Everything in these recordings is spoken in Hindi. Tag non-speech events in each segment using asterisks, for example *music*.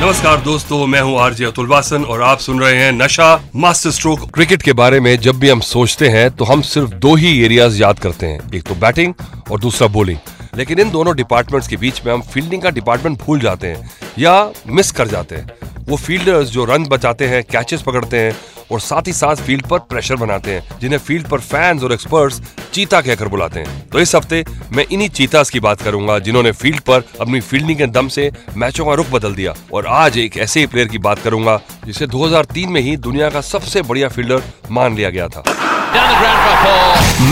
नमस्कार दोस्तों, मैं हूँ आरजे अतुल वासन और आप सुन रहे हैं नशा मास्टर स्ट्रोक। क्रिकेट के बारे में जब भी हम सोचते हैं तो हम सिर्फ़ दो ही एरियाज़ याद करते हैं। एक तो बैटिंग और दूसरा बॉलिंग लेकिन इन दोनों डिपार्टमेंट्स के बीच में हम फील्डिंग का डिपार्टमेंट भूल जाते हैं या मिस कर जाते हैं। वो फील्डर्स जो रन बचाते हैं कैचेस पकड़ते हैं और साथ ही साथ फ़ील्ड पर प्रेशर बनाते हैं जिन्हें फ़ील्ड पर फैंस और एक्सपर्ट्स चीता कहकर बुलाते हैं। तो इस हफ़्ते मैं इन्हीं चीतास की बात करूँगा जिन्होंने फ़ील्ड पर अपनी फील्डिंग के दम से मैचों का रुख बदल दिया। और आज एक ऐसे ही प्लेयर की बात करूँगा जिसे 2003 में ही दुनिया का सबसे बढ़िया फील्डर मान लिया गया था।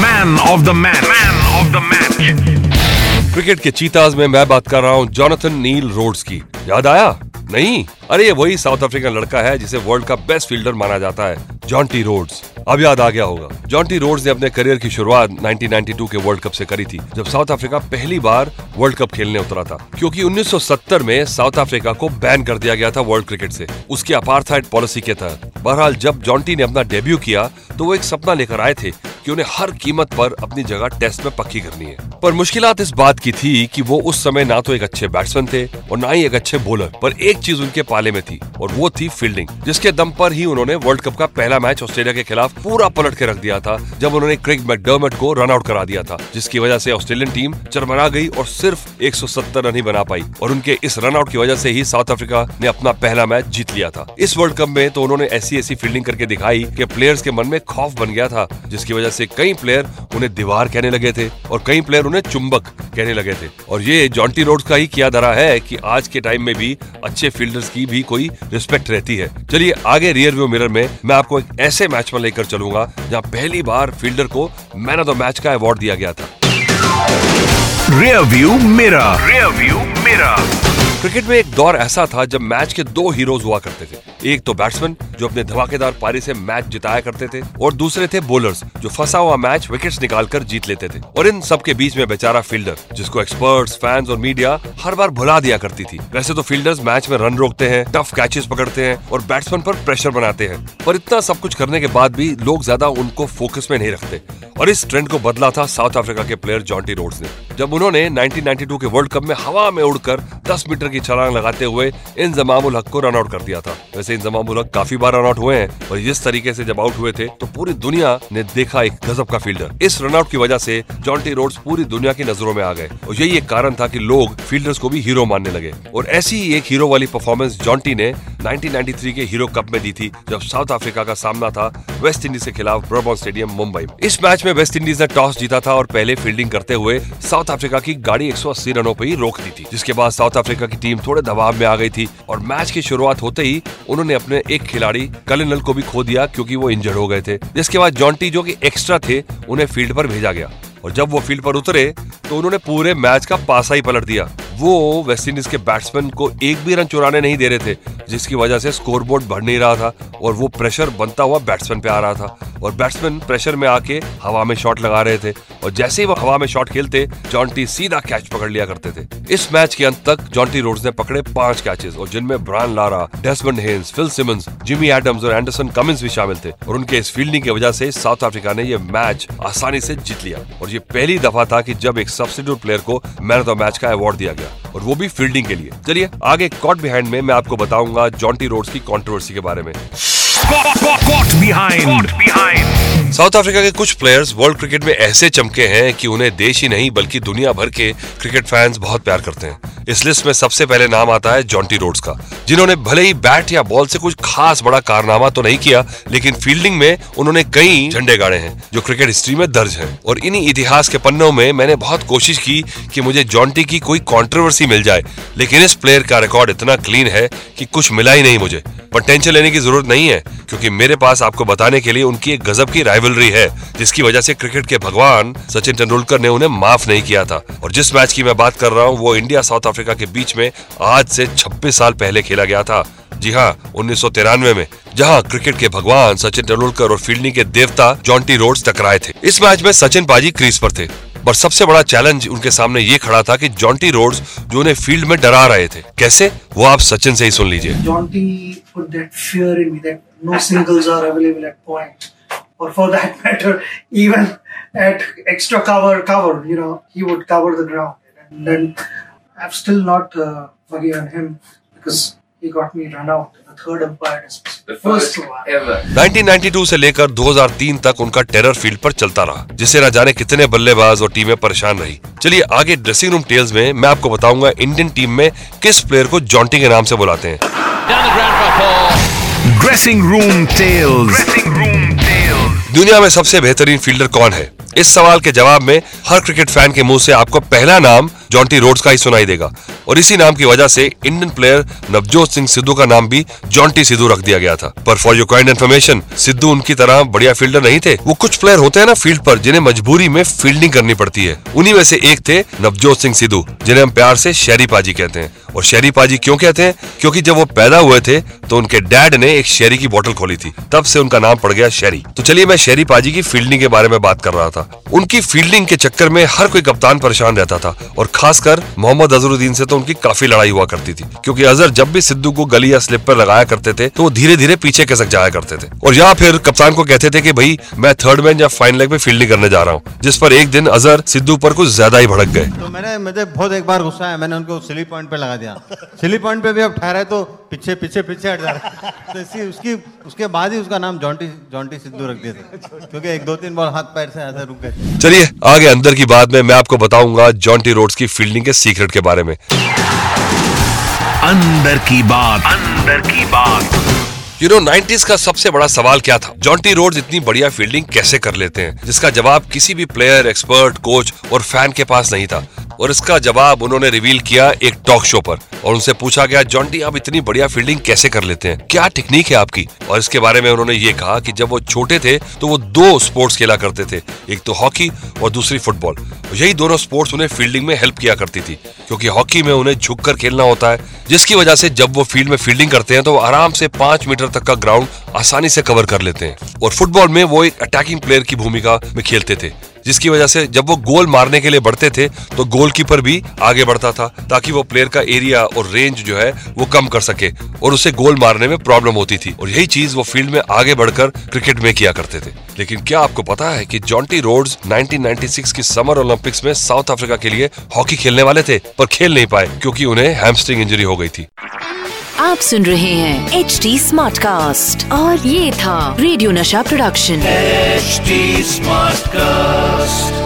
Man of the man man of the match cricket के चीताज में मैं बात कर रहा हूँ जॉनथन नील रोड्स की। याद आया? नहीं? अरे, ये वही साउथ अफ्रीकन लड़का है जिसे वर्ल्ड का बेस्ट फील्डर माना जाता है जॉन्टी रोड्स अब याद आ गया होगा जॉन्टी रोड्स ने अपने करियर की शुरुआत 1992 के वर्ल्ड कप से करी थी, जब साउथ अफ्रीका पहली बार वर्ल्ड कप खेलने उतरा था। क्योंकि 1970 में साउथ अफ्रीका को बैन कर दिया गया था वर्ल्ड क्रिकेट से। उसकी अपार्थाइड पॉलिसी के तहत। बहरहाल जब जॉन्टी ने अपना डेब्यू किया तो वो एक सपना लेकर आए थे कि उन्हें हर कीमत पर अपनी जगह टेस्ट में पक्की करनी है। पर मुश्किलात इस बात की थी कि वो उस समय ना तो एक अच्छे बैट्समैन थे और ना ही एक अच्छे बॉलर पर एक चीज़ उनके पाले में थी, और वो थी फील्डिंग जिसके दम पर ही उन्होंने वर्ल्ड कप का पहला मैच ऑस्ट्रेलिया के खिलाफ पूरा पलट के रख दिया था, जब उन्होंने क्रिक मैकडर्मट को रन आउट करा दिया था, जिसकी वजह से ऑस्ट्रेलियन टीम चरमरा गई और सिर्फ़ 170 रन ही बना पाई, और उनके इस रन आउट की वजह से ही साउथ अफ्रीका ने अपना पहला मैच जीत लिया था। इस वर्ल्ड कप में तो उन्होंने ऐसी ऐसी ऐसी फील्डिंग करके दिखाई कि प्लेयर्स के मन में खौफ बन गया था जिसकी वजह से कई प्लेयर उन्हें दीवार कहने लगे थे और कई प्लेयर उन्हें चुंबक कहने लगे थे। और ये जॉन्टी रोड्स का ही किया धरा है कि आज के टाइम में भी अच्छे फील्डर्स की भी कोई रिस्पेक्ट रहती है। चलिए आगे रियर व्यू मिरर में मैं आपको एक ऐसे मैच में लेकर चलूँगा जहाँ पहली बार फील्डर को मैन ऑफ़ द मैच का अवार्ड दिया गया था। रियर व्यू मेरा रियर व्यू मेरा क्रिकेट में एक दौर ऐसा था जब मैच के दो हीरोज हुआ करते थे। एक तो बैट्समैन जो अपने धमाकेदार पारी से मैच जिताया करते थे और दूसरे थे बोलर्स जो फंसा हुआ मैच विकेट्स निकालकर जीत लेते थे। और इन सबके बीच में बेचारा फील्डर जिसको एक्सपर्ट्स फैंस और मीडिया हर बार भुला दिया करती थी। वैसे तो फील्डर्स मैच में रन रोकते हैं टफ कैचेस पकड़ते हैं और बैट्समैन पर प्रेशर बनाते हैं। पर इतना सब कुछ करने के बाद भी लोग ज़्यादा उनको फोकस में नहीं रखते। और इस ट्रेंड को बदला था साउथ अफ्रीका के प्लेयर जॉन्टी रोड्स ने। जब उन्होंने 1992 के वर्ल्ड कप में हवा में उड़कर 10 मीटर की छलांग लगाते हुए इन जमामुल हक को रन आउट कर दिया था। वैसे इन जमामुल हक काफ़ी बार रन आउट हुए हैं और जिस तरीके से जब आउट हुए थे तो पूरी दुनिया ने देखा एक गजब का फील्डर इस रन आउट की वजह से जॉन्टी रोड्स पूरी दुनिया की नज़रों में आ गए और यही एक कारण था की लोग फील्डर्स को भी हीरो मानने लगे। और ऐसी ही एक हीरो वाली परफॉर्मेंस जॉन्टी ने 1993 के हीरो कप में दी थी, जब साउथ अफ्रीका का सामना था वेस्ट इंडीज के खिलाफ ब्रबॉन स्टेडियम, मुंबई। इस मैच में वेस्ट इंडीज ने टॉस जीता था और पहले फील्डिंग करते हुए साउथ अफ्रीका की गाड़ी 180 रनों पर ही रोक दी थी। जिसके बाद साउथ अफ्रीका की टीम थोड़े दबाव में आ गई थी और मैच की शुरुआत होते ही उन्होंने अपने एक खिलाड़ी कलिनल को भी खो दिया क्योंकि वो इंजर्ड हो गए थे। जिसके बाद जॉन्टी जो की एक्स्ट्रा थे, उन्हें फ़ील्ड पर भेजा गया और जब वो फ़ील्ड पर उतरे तो उन्होंने पूरे मैच का पासा ही पलट दिया। वो वेस्टइंडीज के बैट्समैन को एक भी रन चुराने नहीं दे रहे थे, जिसकी वजह से स्कोरबोर्ड बढ़ नहीं रहा था और वो प्रेशर बनता हुआ बैट्समैन पे आ रहा था। और बैट्समैन प्रेशर में आके हवा में शॉट लगा रहे थे। और जैसे ही वो हवा में शॉट खेलते जॉन्टी सीधा कैच पकड़ लिया करते थे। इस मैच के अंत तक जॉन्टी रोड्स ने पकड़े पाँच कैचेस और जिनमें Brian Lara Desmond Haynes Phil Simmons Jimmy Adams और एंडरसन कमिंस भी शामिल थे। और उनके इस फील्डिंग की वजह से साउथ अफ्रीका ने यह मैच आसानी से जीत लिया। और ये पहली दफ़ा था कि जब एक सब्सिट्यूट प्लेयर को मैन ऑफ़ द मैच का अवार्ड दिया गया। और वो भी फील्डिंग के लिए। चलिए आगे कॉट बिहाइंड में मैं आपको बताऊँगा जॉन्टी रोड्स की कंट्रोवर्सी के बारे में। Caught behind behind South Africa के कुछ प्लेयर्स वर्ल्ड क्रिकेट में ऐसे चमके हैं कि उन्हें देश ही नहीं, बल्कि दुनिया भर के क्रिकेट फैंस बहुत प्यार करते हैं। इस लिस्ट में सबसे पहले नाम आता है जॉन्टी रोड्स का, जिन्होंने भले ही बैट या बॉल से कुछ खास बड़ा कारनामा तो नहीं किया, लेकिन फील्डिंग में उन्होंने कई झंडे गाड़े हैं, जो क्रिकेट हिस्ट्री में दर्ज हैं। और इन्हीं इतिहास के पन्नों में मैंने बहुत कोशिश की कि मुझे जॉन्टी की कोई कॉन्ट्रोवर्सी मिल जाए, लेकिन इस प्लेयर का रिकॉर्ड इतना क्लीन है कि कुछ मिला ही नहीं मुझे। पर टेंशन लेने की ज़रूरत नहीं है, क्योंकि मेरे पास आपको बताने के लिए उनकी एक गजब की राइवलरी है, जिसकी वजह से क्रिकेट के भगवान सचिन तेंदुलकर ने उन्हें माफ़ नहीं किया था। और जिस मैच की मैं बात कर रहा हूँ, वो इंडिया साउथ अफ्रीका के बीच में आज से 26 साल पहले खेला गया था। जी हाँ उन्नीस सौ तिरानवे में जहाँ क्रिकेट के भगवान सचिन तेंदुलकर और फील्डिंग के देवता जॉन्टी रोड्स टकराए थे। इस मैच में सचिन पाजी क्रीज पर थे पर सबसे बड़ा चैलेंज उनके सामने ये खड़ा था कि जॉन्टी रोड्स जो उन्हें फ़ील्ड में डरा रहे थे। कैसे? वो आप सचिन से ही सुन लीजिए। point, or for that *laughs* matter, even at extra cover, cover, you know, he would cover the ground. And then I've still not uh, forgiven him because he got me run out. The third umpire, The first first ever. 1992 से लेकर 2003 तक उनका टेरर फ़ील्ड पर चलता रहा जिससे न जाने कितने बल्लेबाज और टीमें परेशान रही। चलिए आगे ड्रेसिंग रूम टेल्स में मैं आपको बताऊँगा इंडियन टीम में किस प्लेयर को जॉन्टी के नाम से बुलाते हैं। ड्रेसिंग रूम टेल्स दुनिया में सबसे बेहतरीन फील्डर कौन है? इस सवाल के जवाब में हर क्रिकेट फ़ैन के मुँह से आपको पहला नाम जॉन्टी रोड्स का ही सुनाई देगा। और इसी नाम की वजह से इंडियन प्लेयर नवजोत सिंह सिद्धू का नाम भी जॉन्टी सिद्धू रख दिया गया था। पर for your kind information Sidhu उनकी तरह बढ़िया फील्डर नहीं थे। वो कुछ प्लेयर होते हैं ना फ़ील्ड पर, जिन्हें मजबूरी में फील्डिंग करनी पड़ती है। उन्हीं में से एक थे नवजोत सिंह सिद्धू, जिन्हें हम प्यार से शेरी पाजी कहते हैं। और शेरी पाजी क्यों कहते हैं? क्योंकि जब वो पैदा हुए थे तो उनके डैड ने एक शेरी की बोतल खोली थी। तब से उनका नाम पड़ गया शेरी तो चलिए मैं शेरी पाजी की फील्डिंग के बारे में बात कर रहा था। उनकी फील्डिंग के चक्कर में हर कोई कप्तान परेशान रहता था। और खासकर मोहम्मद अजरुद्दीन से तो उनकी काफ़ी लड़ाई हुआ करती थी। क्योंकि अजहर जब भी सिद्धू को गली या स्लिप पर लगाया करते थे तो वो धीरे धीरे पीछे खसक जाया करते थे। और या फिर कप्तान को कहते थे कि भाई मैं थर्ड मैन या फाइन लेग में फील्डिंग करने जा रहा हूँ जिस पर एक दिन अजहर सिद्धू पर कुछ ज़्यादा ही भड़क गए। तो मैंने मुझे बहुत एक बार गुस्सा आया मैंने उनको सिली पॉइंट पे लगा दिया। सिली पॉइंट पे भी अब ठहरा तो पीछे पीछे पीछे हट जा रहा है। तो इसी उसकी उसके बाद ही उसका नाम जॉन्टी जॉन्टी सिद्धू रख दिए थे। क्योंकि एक दो तीन बॉल हाथ पैर से ऐसे रुक गए। चलिए आगे अंदर की बात में मैं आपको बताऊँगा जॉन्टी रोड्स की फील्डिंग के सीक्रेट के बारे में। अंदर की बात। अंदर की बात। यू नो 90s का सबसे बड़ा सवाल क्या था? जॉन्टी रोड्स इतनी बढ़िया फील्डिंग कैसे कर लेते हैं? जिसका जवाब किसी भी प्लेयर एक्सपर्ट कोच और फ़ैन के पास नहीं था। और इसका जवाब उन्होंने रिवील किया एक टॉक शो पर। और उनसे पूछा गया जॉन्टी आप इतनी बढ़िया फील्डिंग कैसे कर लेते हैं? क्या टेक्निक है आपकी? और इसके बारे में उन्होंने ये कहा कि जब वो छोटे थे तो वो दो स्पोर्ट्स खेला करते थे। एक तो हॉकी और दूसरी फुटबॉल यही दोनों स्पोर्ट्स उन्हें फील्डिंग में हेल्प किया करती थी। क्योंकि हॉकी में उन्हें झुककर खेलना होता है, जिसकी वजह से जब वो फ़ील्ड में फील्डिंग करते हैं तो वो आराम से पाँच मीटर तक का ग्राउंड आसानी से कवर कर लेते हैं। और फुटबॉल में वो एक अटैकिंग प्लेयर की भूमिका में खेलते थे, जिसकी वजह से जब वो गोल मारने के लिए बढ़ते थे तो गोलकीपर भी आगे बढ़ता था, ताकि वो प्लेयर का एरिया और रेंज जो है, वो कम कर सके और उसे गोल मारने में प्रॉब्लम होती थी। और यही चीज़ वो फ़ील्ड में आगे बढ़कर क्रिकेट में किया करते थे। लेकिन क्या आपको पता है कि जॉन्टी रोड्स 1996 की समर ओलंपिक्स में साउथ अफ्रीका के लिए हॉकी खेलने वाले थे पर खेल नहीं पाए क्योंकि उन्हें हैमस्ट्रिंग इंजरी हो गई थी आप सुन रहे हैं एच डी स्मार्ट कास्ट और ये था रेडियो नशा प्रोडक्शन एच स्मार्ट Smartcast.